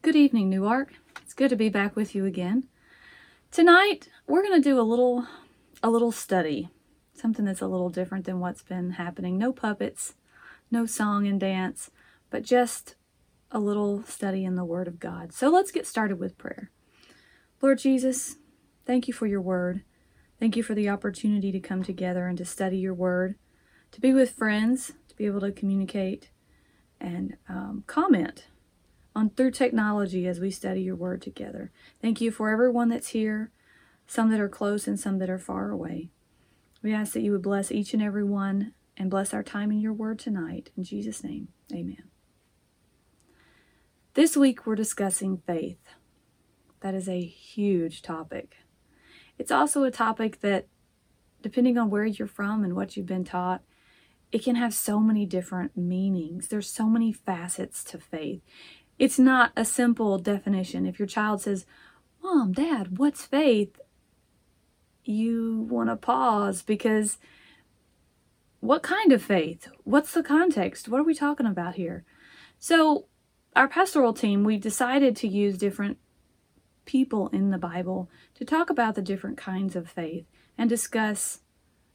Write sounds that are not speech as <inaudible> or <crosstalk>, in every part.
Good evening, Newark. It's good to be back with you again. Tonight, we're going to do a little a little study. Something that's a little different than what's been happening. No puppets, no song and dance, but just a little study in the word of God. So let's get started with prayer. Lord Jesus, thank you for your word. Thank you for the opportunity to come together and to study your word, to be with friends, to be able to communicate and um, comment on through technology as we study your word together. Thank you for everyone that's here, some that are close and some that are far away. We ask that you would bless each and every one and bless our time in your word tonight. In Jesus' name, amen. This week we're discussing faith. That is a huge topic. It's also a topic that, depending on where you're from and what you've been taught, it can have so many different meanings. There's so many facets to faith. It's not a simple definition. If your child says, Mom, Dad, what's faith? You want to pause because what kind of faith? What's the context? What are we talking about here? So, our pastoral team, we decided to use different people in the Bible to talk about the different kinds of faith and discuss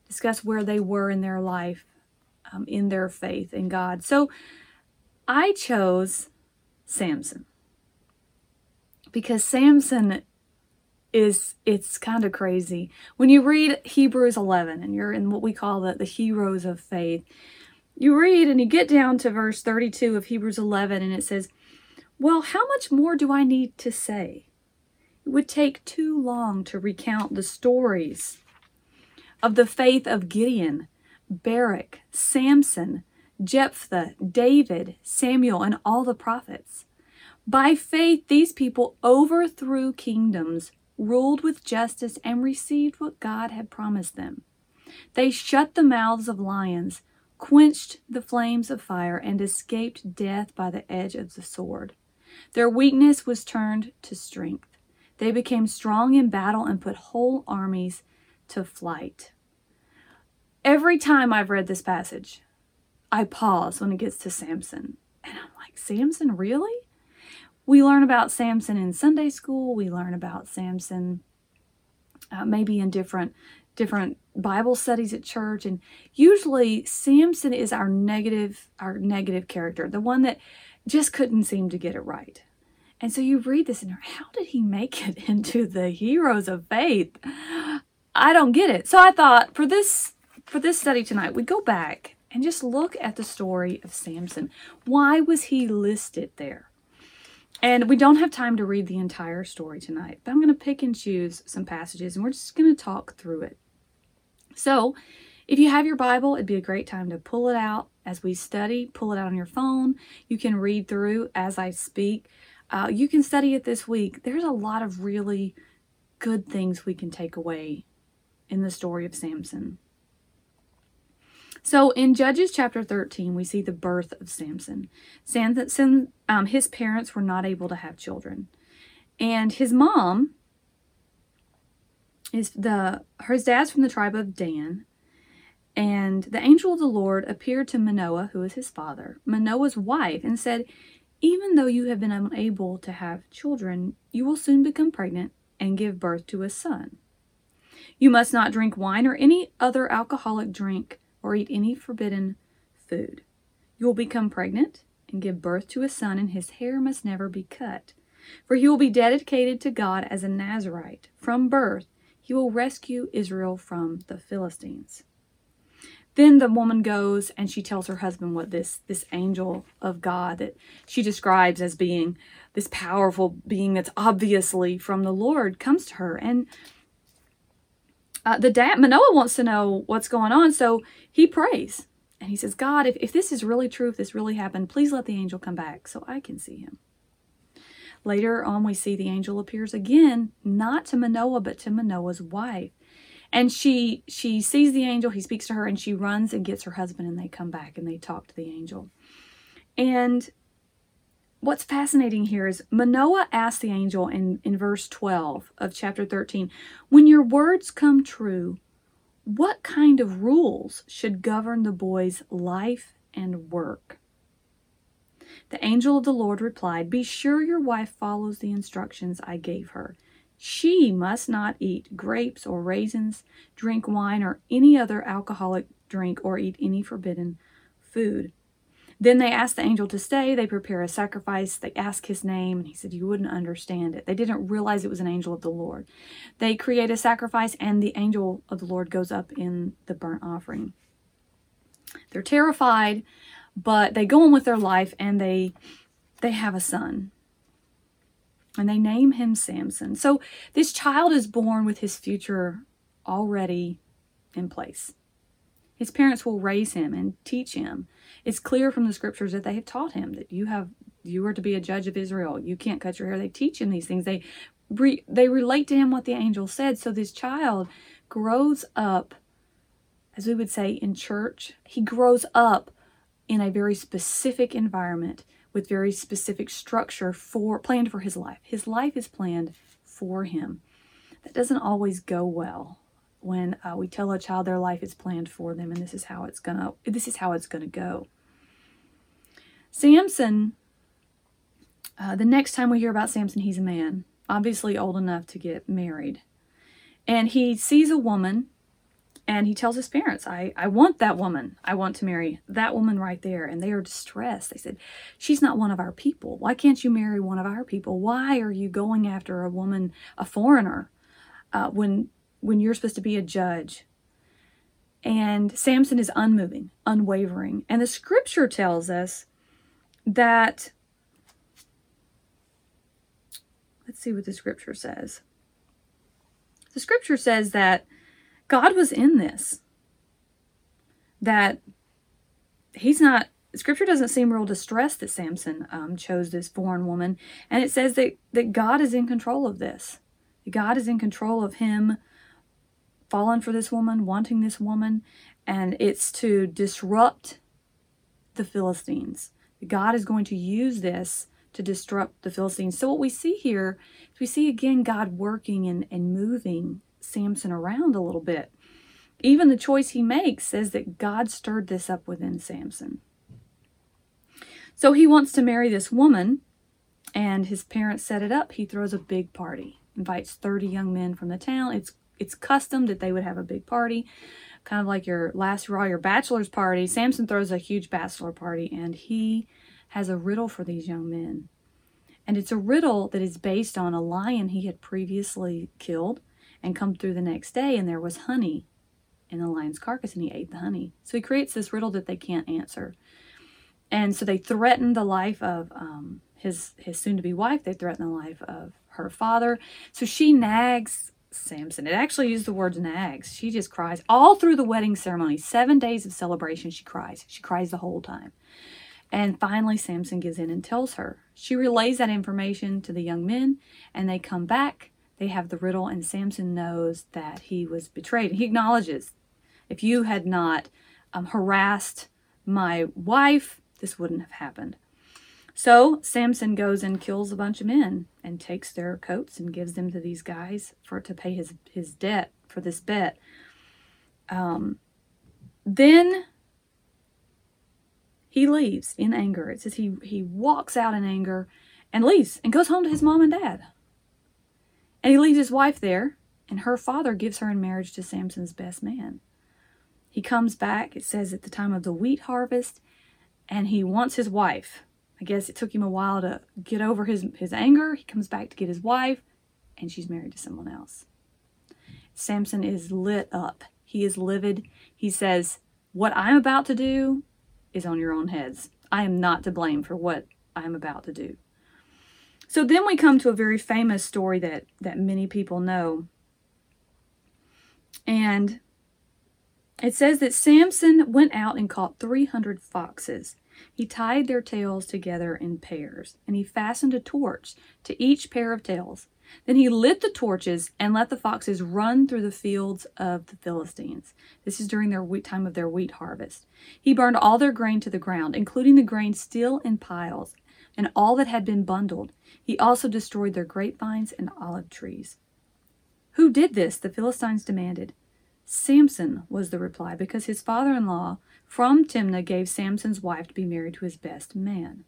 discuss where they were in their life um, in their faith in God. So I chose Samson. Because Samson is it's kind of crazy. When you read Hebrews 11 and you're in what we call the, the heroes of faith, you read and you get down to verse 32 of Hebrews 11 and it says, Well, how much more do I need to say? It would take too long to recount the stories of the faith of Gideon, Barak, Samson, Jephthah, David, Samuel, and all the prophets. By faith, these people overthrew kingdoms, ruled with justice, and received what God had promised them. They shut the mouths of lions, quenched the flames of fire, and escaped death by the edge of the sword. Their weakness was turned to strength. They became strong in battle and put whole armies to flight. Every time I've read this passage, I pause when it gets to Samson. And I'm like, Samson, really? We learn about Samson in Sunday school. We learn about Samson uh, maybe in different different Bible studies at church. And usually Samson is our negative, our negative character, the one that just couldn't seem to get it right. And so you read this and how did he make it <laughs> into the heroes of faith? I don't get it. So I thought for this for this study tonight, we go back and just look at the story of Samson. Why was he listed there? And we don't have time to read the entire story tonight, but I'm going to pick and choose some passages and we're just going to talk through it. So, if you have your Bible, it'd be a great time to pull it out as we study, pull it out on your phone. You can read through as I speak. Uh, you can study it this week. There's a lot of really good things we can take away in the story of Samson. So in Judges chapter 13, we see the birth of Samson. Samson, um, his parents were not able to have children. And his mom is the, his dad's from the tribe of Dan. And the angel of the Lord appeared to Manoah, who is his father, Manoah's wife, and said, Even though you have been unable to have children, you will soon become pregnant and give birth to a son. You must not drink wine or any other alcoholic drink or eat any forbidden food. You will become pregnant and give birth to a son, and his hair must never be cut. For he will be dedicated to God as a Nazarite. From birth, he will rescue Israel from the Philistines. Then the woman goes and she tells her husband what this, this angel of God that she describes as being this powerful being that's obviously from the Lord comes to her. And uh, the dad, Manoah wants to know what's going on, so he prays. And he says, God, if, if this is really true, if this really happened, please let the angel come back so I can see him. Later on, we see the angel appears again, not to Manoah, but to Manoah's wife. And she she sees the angel, he speaks to her, and she runs and gets her husband, and they come back and they talk to the angel. And what's fascinating here is Manoah asked the angel in, in verse 12 of chapter 13, When your words come true, what kind of rules should govern the boy's life and work? The angel of the Lord replied, Be sure your wife follows the instructions I gave her. She must not eat grapes or raisins, drink wine or any other alcoholic drink, or eat any forbidden food. Then they ask the angel to stay. They prepare a sacrifice. They ask his name, and he said, You wouldn't understand it. They didn't realize it was an angel of the Lord. They create a sacrifice, and the angel of the Lord goes up in the burnt offering. They're terrified, but they go on with their life and they they have a son. And they name him Samson. So this child is born with his future already in place. His parents will raise him and teach him. It's clear from the scriptures that they have taught him that you have you are to be a judge of Israel. You can't cut your hair. They teach him these things. They re, they relate to him what the angel said. So this child grows up as we would say in church, he grows up in a very specific environment with very specific structure for planned for his life. His life is planned for him. That doesn't always go well when uh, we tell a child their life is planned for them and this is how it's gonna this is how it's gonna go. Samson. Uh, the next time we hear about Samson, he's a man, obviously old enough to get married, and he sees a woman and he tells his parents, I, I want that woman. I want to marry that woman right there. And they are distressed. They said, She's not one of our people. Why can't you marry one of our people? Why are you going after a woman, a foreigner, uh, when, when you're supposed to be a judge? And Samson is unmoving, unwavering. And the scripture tells us that, let's see what the scripture says. The scripture says that God was in this. That he's not, scripture doesn't seem real distressed that Samson um, chose this foreign woman. And it says that, that God is in control of this. God is in control of him falling for this woman, wanting this woman, and it's to disrupt the Philistines. God is going to use this to disrupt the Philistines. So what we see here is we see again God working and, and moving Samson around a little bit. Even the choice he makes says that God stirred this up within Samson. So he wants to marry this woman, and his parents set it up. He throws a big party, invites 30 young men from the town. It's it's custom that they would have a big party, kind of like your last raw, your bachelor's party. Samson throws a huge bachelor party, and he has a riddle for these young men. And it's a riddle that is based on a lion he had previously killed and come through the next day and there was honey in the lion's carcass and he ate the honey. So he creates this riddle that they can't answer. And so they threaten the life of um, his his soon to be wife. They threaten the life of her father. So she nags Samson. It actually used the words nags. She just cries all through the wedding ceremony. Seven days of celebration, she cries. She cries the whole time. And finally, Samson gives in and tells her. She relays that information to the young men, and they come back they have the riddle, and Samson knows that he was betrayed. He acknowledges, if you had not um, harassed my wife, this wouldn't have happened. So Samson goes and kills a bunch of men and takes their coats and gives them to these guys for to pay his his debt for this bet. Um, then he leaves in anger. It says he he walks out in anger and leaves and goes home to his mom and dad. And he leaves his wife there, and her father gives her in marriage to Samson's best man. He comes back, it says, at the time of the wheat harvest, and he wants his wife. I guess it took him a while to get over his, his anger. He comes back to get his wife, and she's married to someone else. Samson is lit up. He is livid. He says, What I'm about to do is on your own heads. I am not to blame for what I am about to do. So then we come to a very famous story that, that many people know. And it says that Samson went out and caught 300 foxes. He tied their tails together in pairs, and he fastened a torch to each pair of tails. Then he lit the torches and let the foxes run through the fields of the Philistines. This is during their wheat time of their wheat harvest. He burned all their grain to the ground, including the grain still in piles, and all that had been bundled. He also destroyed their grapevines and olive trees. Who did this? The Philistines demanded. Samson was the reply, because his father in law from Timnah gave Samson's wife to be married to his best man.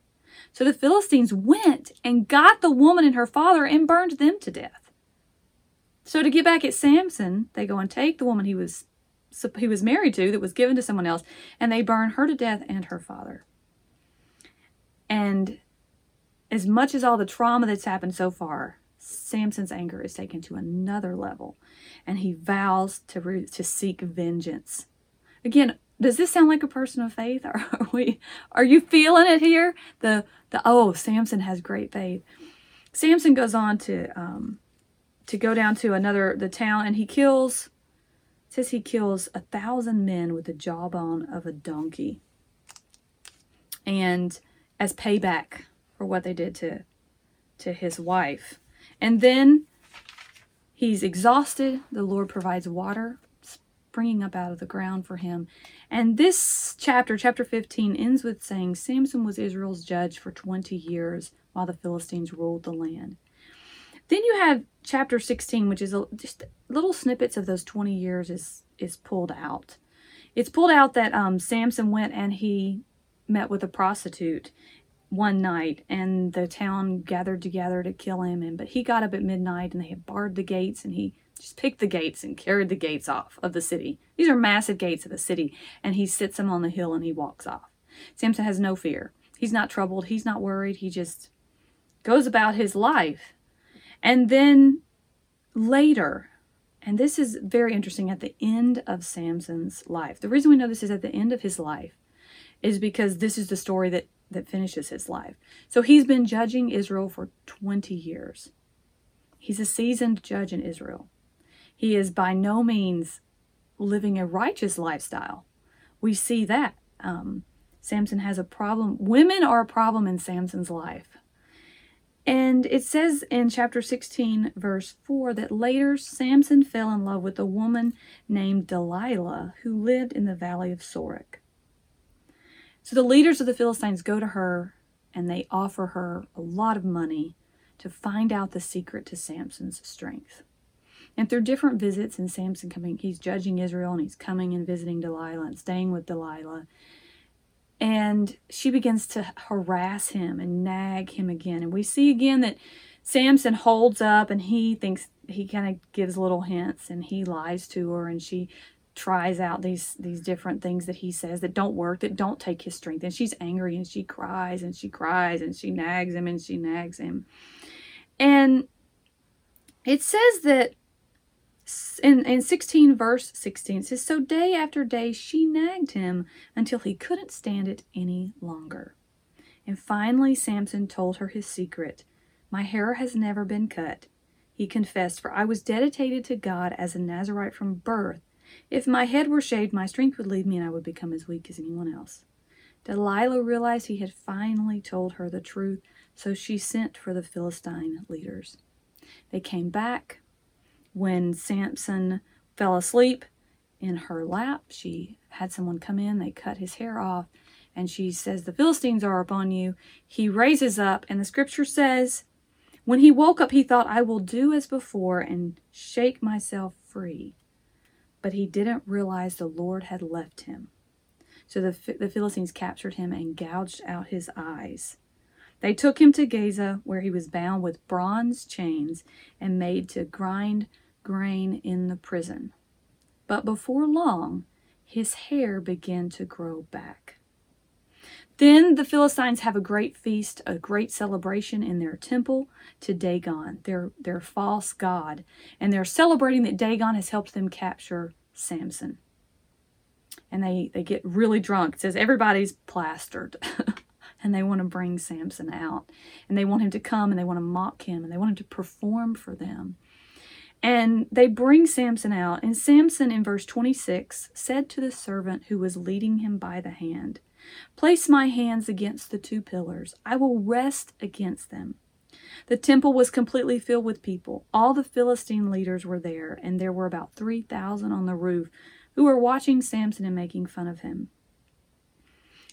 So the Philistines went and got the woman and her father and burned them to death. So to get back at Samson, they go and take the woman he was he was married to that was given to someone else, and they burn her to death and her father. And as much as all the trauma that's happened so far, Samson's anger is taken to another level, and he vows to re- to seek vengeance. Again, does this sound like a person of faith? <laughs> Are we? Are you feeling it here? The the oh, Samson has great faith. Samson goes on to um, to go down to another the town, and he kills. Says he kills a thousand men with the jawbone of a donkey, and as payback for what they did to to his wife. And then he's exhausted. The Lord provides water springing up out of the ground for him. And this chapter, chapter 15, ends with saying Samson was Israel's judge for 20 years while the Philistines ruled the land. Then you have chapter 16, which is a, just little snippets of those 20 years is, is pulled out. It's pulled out that um, Samson went and he met with a prostitute one night and the town gathered together to kill him and but he got up at midnight and they had barred the gates and he just picked the gates and carried the gates off of the city. These are massive gates of the city and he sits them on the hill and he walks off. Samson has no fear. He's not troubled. He's not worried. He just goes about his life. And then later and this is very interesting at the end of samson's life. The reason we know this is at the end of his life is because this is the story that that finishes his life. So he's been judging Israel for 20 years. He's a seasoned judge in Israel. He is by no means living a righteous lifestyle. We see that. Um, Samson has a problem. Women are a problem in Samson's life. And it says in chapter 16, verse 4, that later Samson fell in love with a woman named Delilah who lived in the valley of Sorek. So the leaders of the Philistines go to her and they offer her a lot of money to find out the secret to Samson's strength. And through different visits, and Samson coming, he's judging Israel and he's coming and visiting Delilah and staying with Delilah. And she begins to harass him and nag him again. And we see again that Samson holds up and he thinks he kind of gives little hints and he lies to her and she tries out these these different things that he says that don't work that don't take his strength. And she's angry and she cries and she cries and she nags him and she nags him. And it says that in, in 16 verse 16 it says so day after day she nagged him until he couldn't stand it any longer. And finally samson told her his secret. My hair has never been cut. He confessed for i was dedicated to god as a nazarite from birth if my head were shaved, my strength would leave me and I would become as weak as anyone else. Delilah realized he had finally told her the truth, so she sent for the Philistine leaders. They came back. When Samson fell asleep in her lap, she had someone come in, they cut his hair off, and she says, The Philistines are upon you. He raises up, and the scripture says, When he woke up, he thought, I will do as before and shake myself free but he didn't realize the Lord had left him. So the, the Philistines captured him and gouged out his eyes. They took him to Gaza, where he was bound with bronze chains and made to grind grain in the prison. But before long, his hair began to grow back. Then the Philistines have a great feast, a great celebration in their temple to Dagon, their, their false god. And they're celebrating that Dagon has helped them capture Samson. And they, they get really drunk. It says everybody's plastered. <laughs> and they want to bring Samson out. And they want him to come and they want to mock him and they want him to perform for them. And they bring Samson out. And Samson, in verse 26, said to the servant who was leading him by the hand, Place my hands against the two pillars. I will rest against them. The temple was completely filled with people. All the Philistine leaders were there, and there were about 3,000 on the roof who were watching Samson and making fun of him.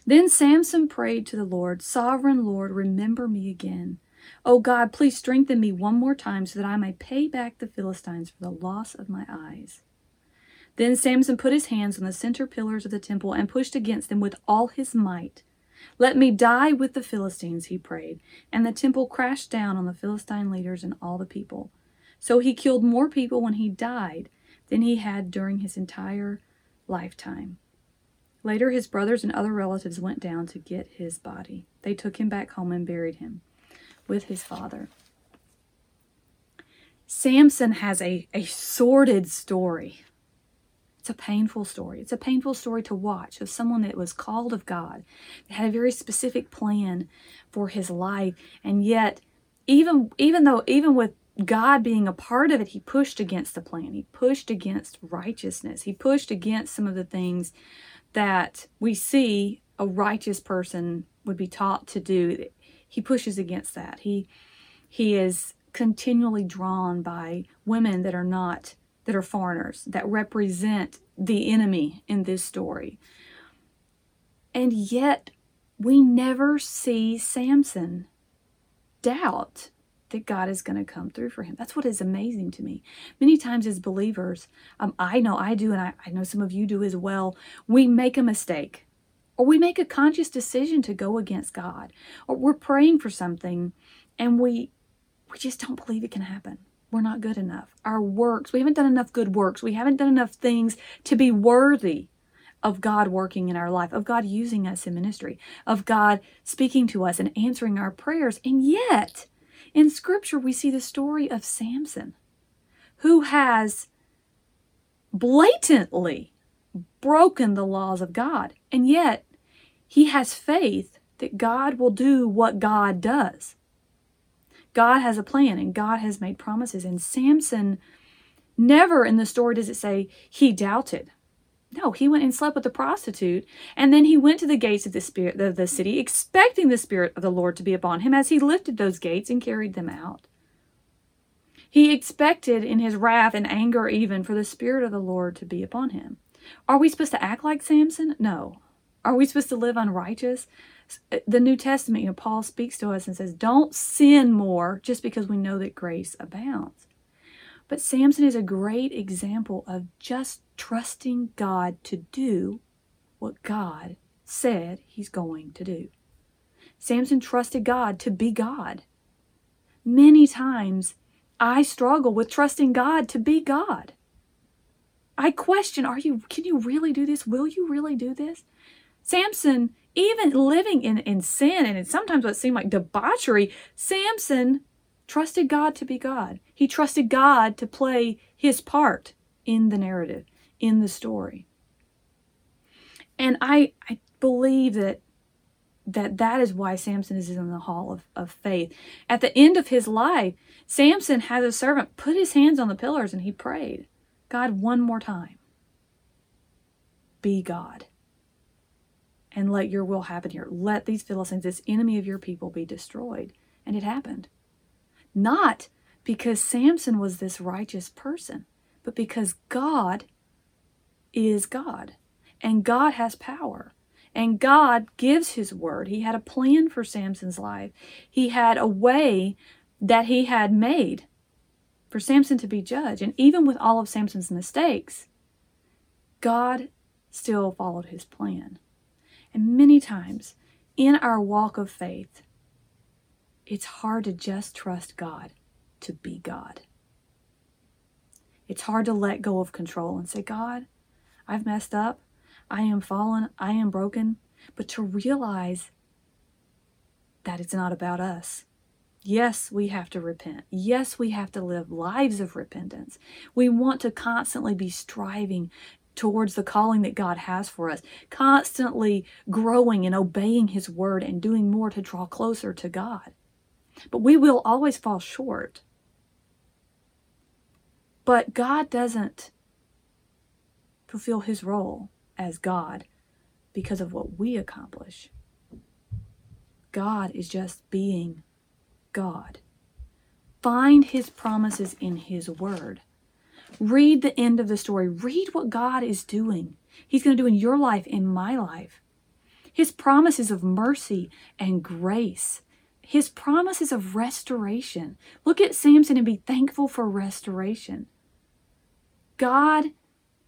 Then Samson prayed to the Lord, Sovereign Lord, remember me again. O God, please strengthen me one more time so that I may pay back the Philistines for the loss of my eyes. Then Samson put his hands on the center pillars of the temple and pushed against them with all his might. Let me die with the Philistines, he prayed, and the temple crashed down on the Philistine leaders and all the people. So he killed more people when he died than he had during his entire lifetime. Later, his brothers and other relatives went down to get his body. They took him back home and buried him with his father. Samson has a, a sordid story. It's a painful story. It's a painful story to watch of someone that was called of God, that had a very specific plan for his life, and yet, even even though even with God being a part of it, he pushed against the plan. He pushed against righteousness. He pushed against some of the things that we see a righteous person would be taught to do. He pushes against that. He he is continually drawn by women that are not that are foreigners that represent the enemy in this story. And yet we never see Samson doubt that God is going to come through for him. That's what is amazing to me. Many times, as believers, um, I know I do, and I, I know some of you do as well, we make a mistake or we make a conscious decision to go against God, or we're praying for something and we we just don't believe it can happen. We're not good enough. Our works, we haven't done enough good works. We haven't done enough things to be worthy of God working in our life, of God using us in ministry, of God speaking to us and answering our prayers. And yet, in Scripture, we see the story of Samson, who has blatantly broken the laws of God, and yet he has faith that God will do what God does. God has a plan and God has made promises. And Samson, never in the story does it say he doubted. No, he went and slept with a prostitute, and then he went to the gates of the spirit of the city, expecting the spirit of the Lord to be upon him as he lifted those gates and carried them out. He expected in his wrath and anger even for the spirit of the Lord to be upon him. Are we supposed to act like Samson? No. Are we supposed to live unrighteous? Uh, the New Testament, you know, Paul speaks to us and says, don't sin more just because we know that grace abounds. But Samson is a great example of just trusting God to do what God said he's going to do. Samson trusted God to be God. Many times I struggle with trusting God to be God. I question, are you can you really do this? Will you really do this? Samson, even living in, in sin and in sometimes what seemed like debauchery, Samson trusted God to be God. He trusted God to play his part in the narrative, in the story. And I, I believe that that that is why Samson is in the hall of, of faith. At the end of his life, Samson had a servant put his hands on the pillars and he prayed, God, one more time, be God and let your will happen here. Let these Philistines, this enemy of your people, be destroyed. And it happened. Not because Samson was this righteous person, but because God is God. And God has power. And God gives his word. He had a plan for Samson's life. He had a way that he had made for Samson to be judged. And even with all of Samson's mistakes, God still followed his plan. And many times in our walk of faith, it's hard to just trust God to be God. It's hard to let go of control and say, God, I've messed up. I am fallen. I am broken. But to realize that it's not about us. Yes, we have to repent. Yes, we have to live lives of repentance. We want to constantly be striving towards the calling that God has for us, constantly growing and obeying His word and doing more to draw closer to God. But we will always fall short. But God doesn't fulfill His role as God because of what we accomplish. God is just being God. Find His promises in His word Read the end of the story. Read what God is doing. He's going to do in your life, in my life. His promises of mercy and grace. His promises of restoration. Look at Samson and be thankful for restoration. God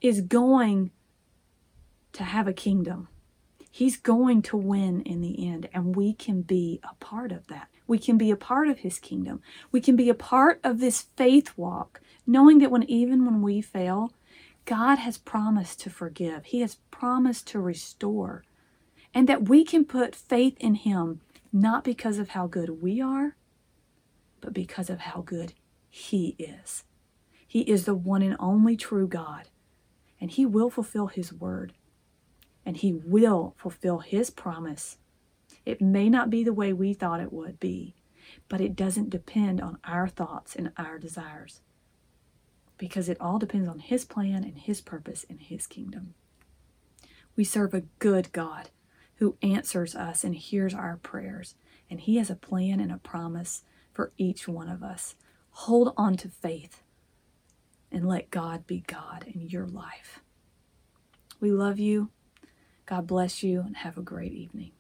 is going to have a kingdom. He's going to win in the end, and we can be a part of that. We can be a part of His kingdom. We can be a part of this faith walk, knowing that when even when we fail, God has promised to forgive. He has promised to restore, and that we can put faith in Him not because of how good we are, but because of how good He is. He is the one and only true God, and He will fulfill His word and He will fulfill His promise. It may not be the way we thought it would be, but it doesn't depend on our thoughts and our desires because it all depends on His plan and His purpose in His kingdom. We serve a good God who answers us and hears our prayers, and He has a plan and a promise for each one of us. Hold on to faith and let God be God in your life. We love you. God bless you and have a great evening.